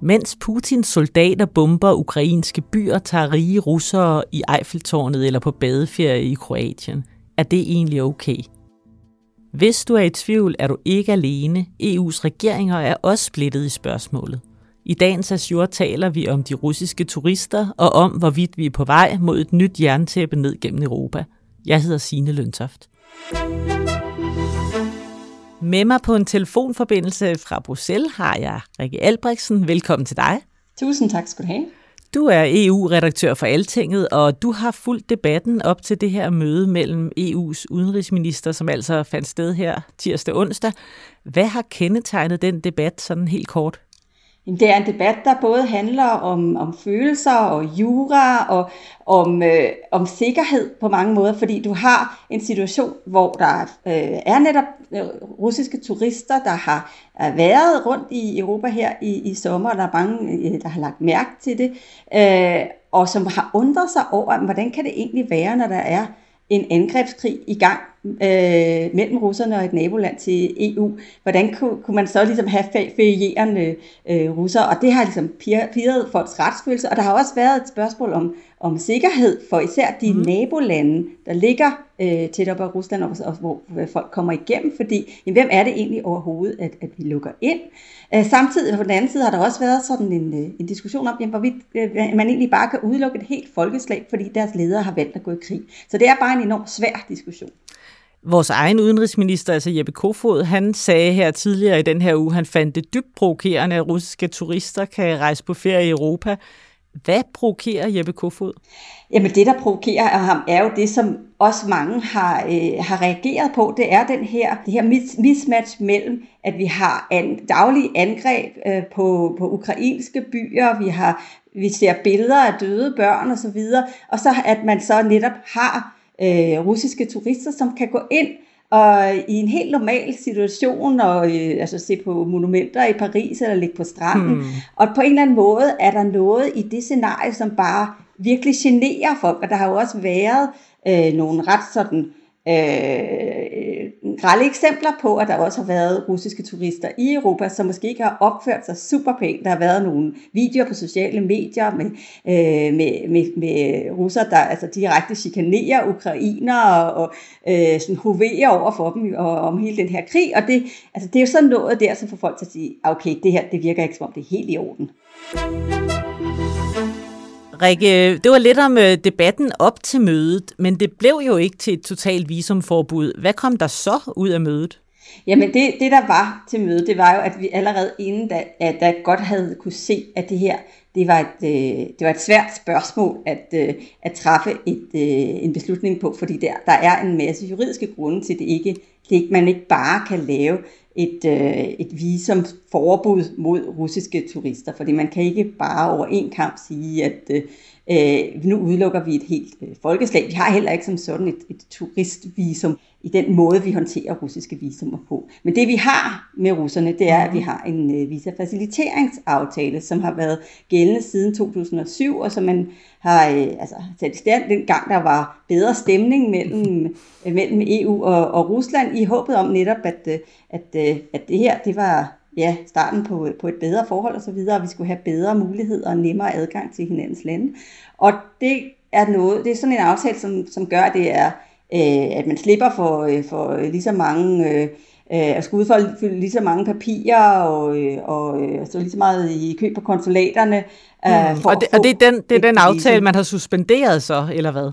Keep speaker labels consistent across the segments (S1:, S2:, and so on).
S1: Mens Putins soldater bomber ukrainske byer, tager rige russere i Eiffeltårnet eller på badeferie i Kroatien, er det egentlig okay? Hvis du er i tvivl, er du ikke alene. EU's regeringer er også splittet i spørgsmålet. I dagens Azure taler vi om de russiske turister og om, hvorvidt vi er på vej mod et nyt jerntæppe ned gennem Europa. Jeg hedder Signe Løntoft. Med mig på en telefonforbindelse fra Bruxelles har jeg Rikke Albrechtsen. Velkommen til dig.
S2: Tusind tak skal du have.
S1: Du er EU-redaktør for Altinget, og du har fulgt debatten op til det her møde mellem EU's udenrigsminister, som altså fandt sted her tirsdag onsdag. Hvad har kendetegnet den debat sådan helt kort?
S2: Jamen, Det er en debat, der både handler om, om følelser og jura og om, øh, om sikkerhed på mange måder, fordi du har en situation, hvor der øh, er netop øh, russiske turister, der har været rundt i Europa her i, i sommer, og der er mange, øh, der har lagt mærke til det, øh, og som har undret sig over, hvordan kan det egentlig være, når der er en angrebskrig i gang øh, mellem russerne og et naboland til EU. Hvordan kunne, kunne man så ligesom have ferierende øh, russer? Og det har ligesom pirret folks retsfølelse. Og der har også været et spørgsmål om, om sikkerhed for især de mm. nabolande, der ligger øh, tæt op af Rusland, og, og hvor folk kommer igennem. Fordi, jamen, hvem er det egentlig overhovedet, at, at vi lukker ind? Øh, samtidig på den anden side har der også været sådan en, øh, en diskussion om, jamen, hvorvidt øh, man egentlig bare kan udelukke et helt folkeslag, fordi deres ledere har valgt at gå i krig. Så det er bare en enormt svær diskussion.
S1: Vores egen udenrigsminister, altså Jeppe Kofod, han sagde her tidligere i den her uge, han fandt det dybt provokerende, at russiske turister kan rejse på ferie i Europa. Hvad provokerer Jeppe Kofod?
S2: Jamen det, der provokerer ham, er jo det, som også mange har, øh, har reageret på. Det er den her, det her mismatch mellem, at vi har an, daglige angreb øh, på, på ukrainske byer, vi har vi ser billeder af døde børn osv., og, så videre, og så at man så netop har øh, russiske turister, som kan gå ind og i en helt normal situation, og øh, altså se på monumenter i Paris eller ligge på stranden. Hmm. Og på en eller anden måde er der noget i det scenarie, som bare virkelig generer folk. Og der har jo også været øh, nogle ret sådan øh, grælde eksempler på, at der også har været russiske turister i Europa, som måske ikke har opført sig super pænt. Der har været nogle videoer på sociale medier med, øh, med, med, med russer, der altså direkte chikanerer ukrainer og, og øh, sådan hoverer over for dem og, om hele den her krig. Og det, altså, det er jo sådan noget der, som får folk til at sige, ah, okay, det her det virker ikke som om det er helt i orden.
S1: Rikke, det var lidt om øh, debatten op til mødet, men det blev jo ikke til et totalt visumforbud. Hvad kom der så ud af mødet?
S2: Jamen det, det der var til mødet, det var jo, at vi allerede inden da, at da godt havde kunne se, at det her det var et, øh, det var et svært spørgsmål at, øh, at træffe et, en beslutning på, fordi der, der er en masse juridiske grunde til, det ikke, det man ikke bare kan lave et, øh, et visumforbud mod russiske turister, fordi man kan ikke bare over en kamp sige, at øh, øh, nu udelukker vi et helt øh, folkeslag. Vi har heller ikke som sådan et, et turistvisum i den måde, vi håndterer russiske visumer på. Men det vi har med russerne, det er, at vi har en øh, visafaciliteringsaftale, som har været gældende siden 2007, og som man har øh, altså, sat i stand dengang, der var bedre stemning mellem, øh, mellem EU og, og Rusland, i håbet om netop, at, øh, at, øh, at det her, det var ja, starten på, på et bedre forhold og så videre, og vi skulle have bedre muligheder og nemmere adgang til hinandens lande. Og det er noget, det er sådan en aftale, som, som gør, at det er, øh, at man slipper for, øh, for lige så mange øh, at skulle udfylde lige så mange papirer og, øh, og øh, så lige så meget i kø på konsulaterne.
S1: Mm. For og det, og det er den, det er den aftale, man har suspenderet så, eller hvad?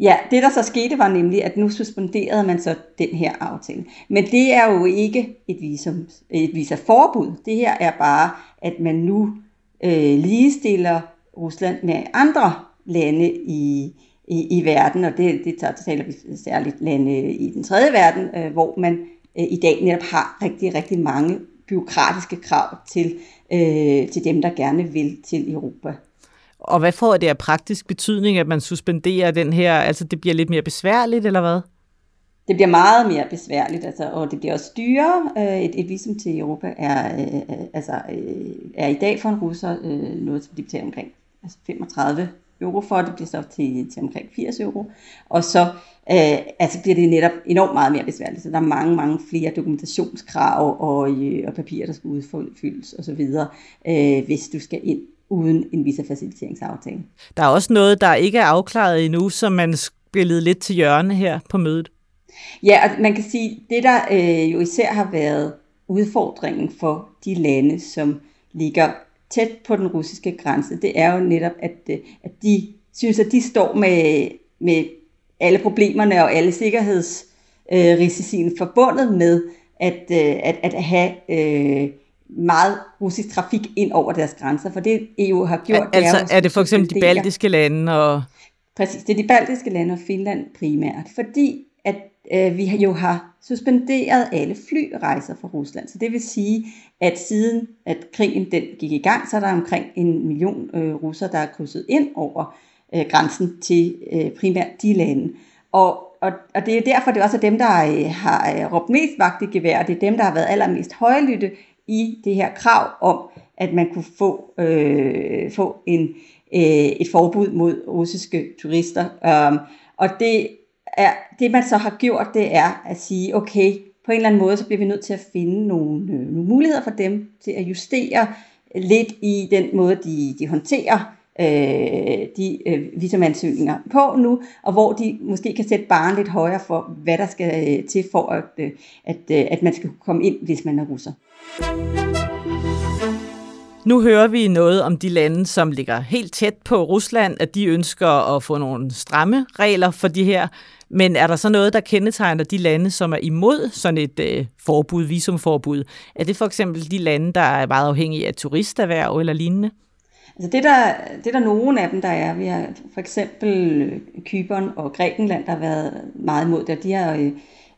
S2: Ja, det der så skete var nemlig, at nu suspenderede man så den her aftale. Men det er jo ikke et, visum, et visaforbud. Det her er bare, at man nu øh, ligestiller Rusland med andre lande i, i, i verden, og det, det taler vi særligt lande i den tredje verden, øh, hvor man øh, i dag netop har rigtig, rigtig mange byråkratiske krav til, øh, til dem, der gerne vil til Europa.
S1: Og hvad får det af praktisk betydning, at man suspenderer den her, altså det bliver lidt mere besværligt, eller hvad?
S2: Det bliver meget mere besværligt, altså, og det bliver også dyrere. Øh, et, et visum til Europa er, øh, altså, øh, er i dag for en russer øh, noget, som de betaler omkring altså 35 euro for, det bliver så til, til omkring 80 euro. Og så øh, altså bliver det netop enormt meget mere besværligt, så der er mange, mange flere dokumentationskrav og, øh, og papirer, der skal udfyldes osv., øh, hvis du skal ind uden en visafaciliteringsaftale.
S1: Der er også noget, der ikke er afklaret endnu, som man spillede lidt til hjørne her på mødet.
S2: Ja, og man kan sige, det der øh, jo især har været udfordringen for de lande, som ligger tæt på den russiske grænse, det er jo netop, at, øh, at de synes, at de står med, med alle problemerne og alle sikkerhedsrisiciene øh, forbundet med at, øh, at, at have øh, meget russisk trafik ind over deres grænser. For det EU har gjort...
S1: Altså
S2: er,
S1: er det for eksempel de baltiske lande? Og...
S2: Præcis, det er de baltiske lande og Finland primært. Fordi at øh, vi jo har suspenderet alle flyrejser fra Rusland. Så det vil sige, at siden at krigen den gik i gang, så er der omkring en million øh, russer, der er krydset ind over øh, grænsen til øh, primært de lande. Og, og, og det er derfor, det også er dem, der øh, har øh, råbt mest vagt i gevær, og det er dem, der har været allermest højlytte i det her krav om, at man kunne få, øh, få en, øh, et forbud mod russiske turister. Um, og det er, det man så har gjort, det er at sige, okay, på en eller anden måde, så bliver vi nødt til at finde nogle, øh, nogle muligheder for dem til at justere lidt i den måde, de, de håndterer øh, de øh, visumansøgninger på nu, og hvor de måske kan sætte barn lidt højere for, hvad der skal øh, til for, at, øh, at, øh, at man skal komme ind, hvis man er russer.
S1: Nu hører vi noget om de lande, som ligger helt tæt på Rusland, at de ønsker at få nogle stramme regler for de her. Men er der så noget, der kendetegner de lande, som er imod sådan et øh, forbud, visumforbud? Er det for eksempel de lande, der er meget afhængige af turisterhverv eller lignende?
S2: Altså det, der, det er der nogle af dem, der er. Vi har for eksempel øh, Kyberen og Grækenland, der har været meget imod det. De har, øh,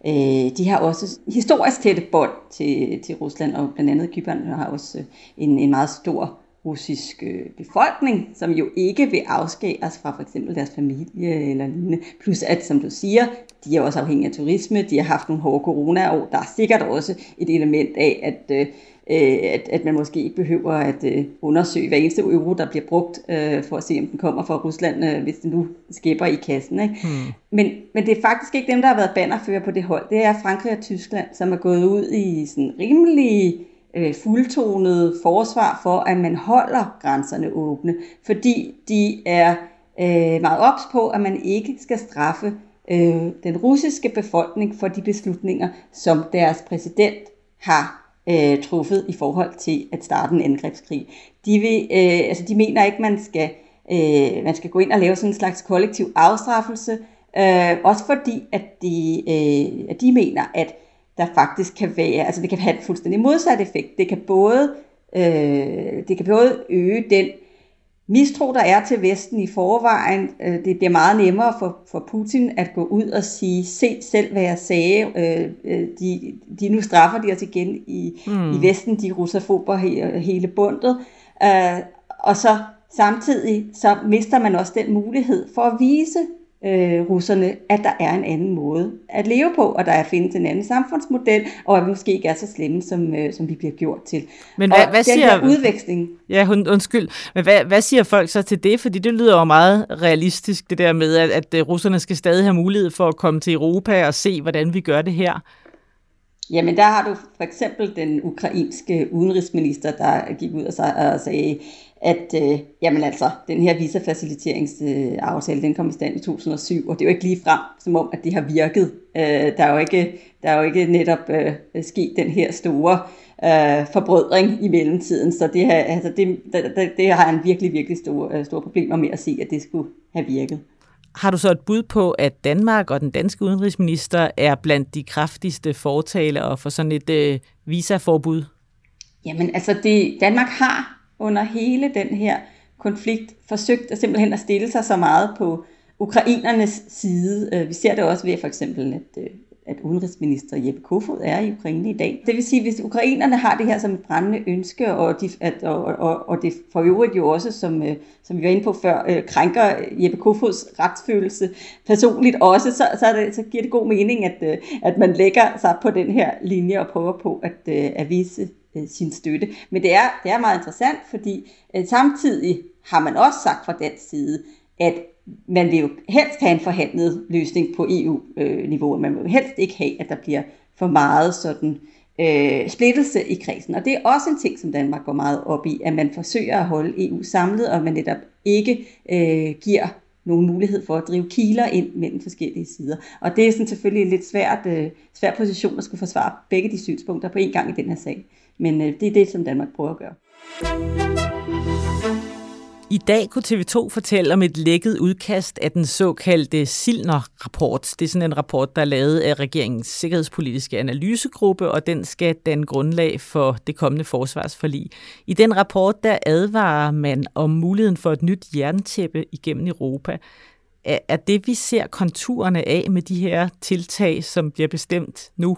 S2: øh, de har også historisk tætte bånd til, til Rusland, og blandt andet Kyberen har også øh, en, en meget stor russisk befolkning, som jo ikke vil afskæres fra for eksempel deres familie eller lignende. Plus at, som du siger, de er også afhængige af turisme, de har haft nogle hårde corona-år. Der er sikkert også et element af, at, øh, at, at man måske ikke behøver at øh, undersøge hver eneste euro, der bliver brugt, for at se, om den kommer fra Rusland, hvis den nu skæber i kassen. Ikke? Hmm. Men, men det er faktisk ikke dem, der har været bannerfører på det hold. Det er Frankrig og Tyskland, som er gået ud i sådan rimelig øh, fuldtonet forsvar for, at man holder grænserne åbne, fordi de er øh, meget ops på, at man ikke skal straffe øh, den russiske befolkning for de beslutninger, som deres præsident har øh, truffet i forhold til at starte en angrebskrig. De, vil, øh, altså de mener ikke, man skal, øh, man skal gå ind og lave sådan en slags kollektiv afstraffelse, øh, også fordi at de, øh, at de mener, at der faktisk kan være, altså det kan have en fuldstændig modsat effekt. Det kan både, øh, det kan både øge den mistro, der er til Vesten i forvejen. Øh, det bliver meget nemmere for, for Putin at gå ud og sige, se selv hvad jeg sagde, øh, øh de, de nu straffer de os igen i, mm. i Vesten, de russofober he, hele bundet. Øh, og så samtidig så mister man også den mulighed for at vise øh, russerne, at der er en anden måde at leve på, og der er findes en anden samfundsmodel, og at vi måske ikke er så slemme, som, øh, som vi bliver gjort til.
S1: Men hvad, og hvad siger...
S2: udveksling...
S1: Ja, undskyld. Men hvad, hvad siger folk så til det? Fordi det lyder jo meget realistisk, det der med, at, at øh, russerne skal stadig have mulighed for at komme til Europa og se, hvordan vi gør det her.
S2: Jamen der har du for eksempel den ukrainske udenrigsminister, der gik ud og sagde, at øh, jamen altså, den her visafaciliteringsaftale, den kom i stand i 2007, og det er jo ikke lige frem, som om, at det har virket. Øh, der, er jo ikke, der er jo ikke netop øh, sket den her store øh, forbrødring i mellemtiden, så det, altså det, det, det har han virkelig, virkelig store, øh, store problemer med at se, at det skulle have virket.
S1: Har du så et bud på, at Danmark og den danske udenrigsminister er blandt de kraftigste fortalere for sådan et øh, visaforbud?
S2: Jamen altså, det, Danmark har under hele den her konflikt forsøgt at simpelthen at stille sig så meget på ukrainernes side. Øh, vi ser det også ved for eksempel, at, øh, at udenrigsminister Jeppe Kofod er i Ukraine i dag. Det vil sige, hvis ukrainerne har det her som et brændende ønske, og, de, at, og, og, og det for øvrigt jo også, som, øh, som vi var inde på før, øh, krænker Jeppe Kofods retsfølelse personligt også, så, så, det, så giver det god mening, at, øh, at man lægger sig på den her linje og prøver på at, øh, at vise sin støtte. Men det er, det er meget interessant, fordi samtidig har man også sagt fra den side, at man vil jo helst have en forhandlet løsning på EU-niveau. Man vil jo helst ikke have, at der bliver for meget sådan øh, splittelse i kredsen. Og det er også en ting, som Danmark går meget op i, at man forsøger at holde EU samlet, og man netop ikke øh, giver nogen mulighed for at drive kiler ind mellem forskellige sider. Og det er sådan selvfølgelig en lidt svært, øh, svær position at skulle forsvare begge de synspunkter på en gang i den her sag. Men øh, det er det, som Danmark prøver at gøre.
S1: I dag kunne TV2 fortælle om et lækket udkast af den såkaldte Silner-rapport. Det er sådan en rapport, der er lavet af regeringens sikkerhedspolitiske analysegruppe, og den skal danne grundlag for det kommende forsvarsforlig. I den rapport, der advarer man om muligheden for et nyt jerntæppe igennem Europa. Er det, vi ser konturerne af med de her tiltag, som bliver bestemt nu,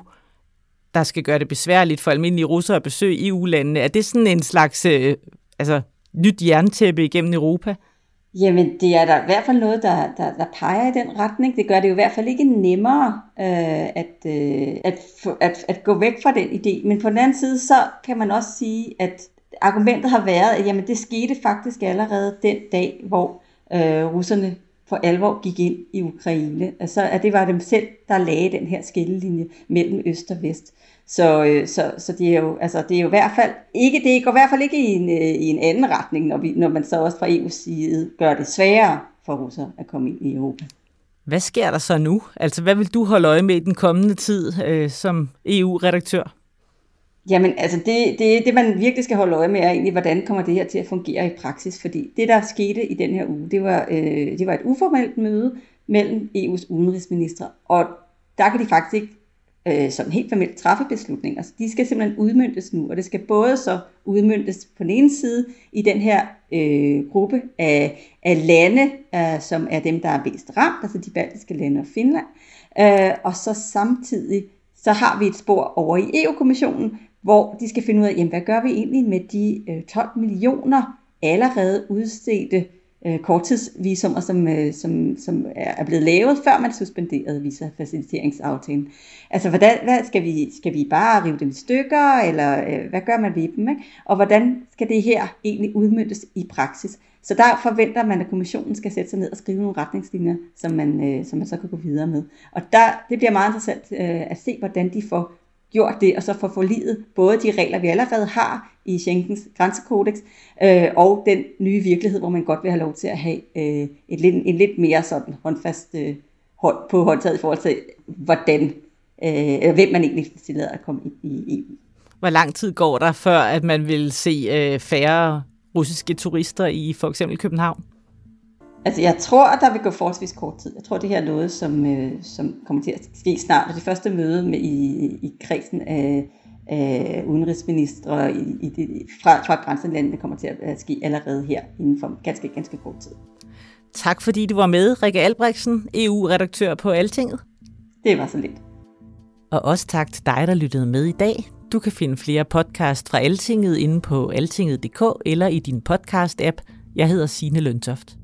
S1: der skal gøre det besværligt for almindelige russere at besøge EU-landene, er det sådan en slags øh, altså, nyt jerntæppe igennem Europa?
S2: Jamen, det er der i hvert fald noget, der, der, der peger i den retning. Det gør det jo i hvert fald ikke nemmere øh, at, øh, at, at, at gå væk fra den idé. Men på den anden side, så kan man også sige, at argumentet har været, at jamen, det skete faktisk allerede den dag, hvor øh, russerne for alvor gik ind i Ukraine. Altså, at det var dem selv, der lagde den her skillelinje mellem øst og vest. Så, øh, så, så det, er jo, altså, det er jo i hvert fald ikke, det går i hvert fald ikke i en, øh, i en anden retning, når, vi, når man så også fra EU's side gør det sværere for russere at komme ind i Europa.
S1: Hvad sker der så nu? Altså, hvad vil du holde øje med i den kommende tid øh, som EU-redaktør?
S2: Jamen, altså det, det, det, man virkelig skal holde øje med, er egentlig, hvordan kommer det her til at fungere i praksis. Fordi det, der skete i den her uge, det var, øh, det var et uformelt møde mellem EU's udenrigsminister, og der kan de faktisk ikke øh, som helt formelt træffe beslutninger. Så de skal simpelthen udmyndtes nu, og det skal både så udmyndtes på den ene side i den her øh, gruppe af, af lande, øh, som er dem, der er mest ramt, altså de baltiske lande og Finland, øh, og så samtidig så har vi et spor over i EU-kommissionen, hvor de skal finde ud af, jamen, hvad gør vi egentlig med de øh, 12 millioner allerede udstedte øh, korttidsvisumer, som, øh, som, som er blevet lavet, før man suspenderede visafaciliteringsaftalen. Altså, hvordan, hvad, skal, vi, skal vi bare rive dem i stykker, eller øh, hvad gør man ved dem? Ikke? Og hvordan skal det her egentlig udmyndtes i praksis? Så der forventer man, at kommissionen skal sætte sig ned og skrive nogle retningslinjer, som man, øh, som man så kan gå videre med. Og der, det bliver meget interessant øh, at se, hvordan de får gjort det, og så får forlidet både de regler, vi allerede har i Schengens grænsekodex, øh, og den nye virkelighed, hvor man godt vil have lov til at have øh, et lidt, en lidt mere sådan håndfast øh, hånd på håndtaget i forhold til, hvordan, øh, hvem man egentlig tillader at komme ind i EU.
S1: Hvor lang tid går der, før at man vil se øh, færre russiske turister i for eksempel København?
S2: Altså, jeg tror, at der vil gå forholdsvis kort tid. Jeg tror, det her er noget, som, øh, som kommer til at ske snart. Og det første møde med, i, i kredsen af, af udenrigsministre i, i det, fra, fra grænselandene kommer til at ske allerede her inden for ganske, ganske kort tid.
S1: Tak fordi du var med, Rikke Albrechtsen, EU-redaktør på Altinget.
S2: Det var så lidt.
S1: Og også tak til dig, der lyttede med i dag. Du kan finde flere podcast fra Altinget inde på altinget.dk eller i din podcast-app. Jeg hedder Signe Løntoft.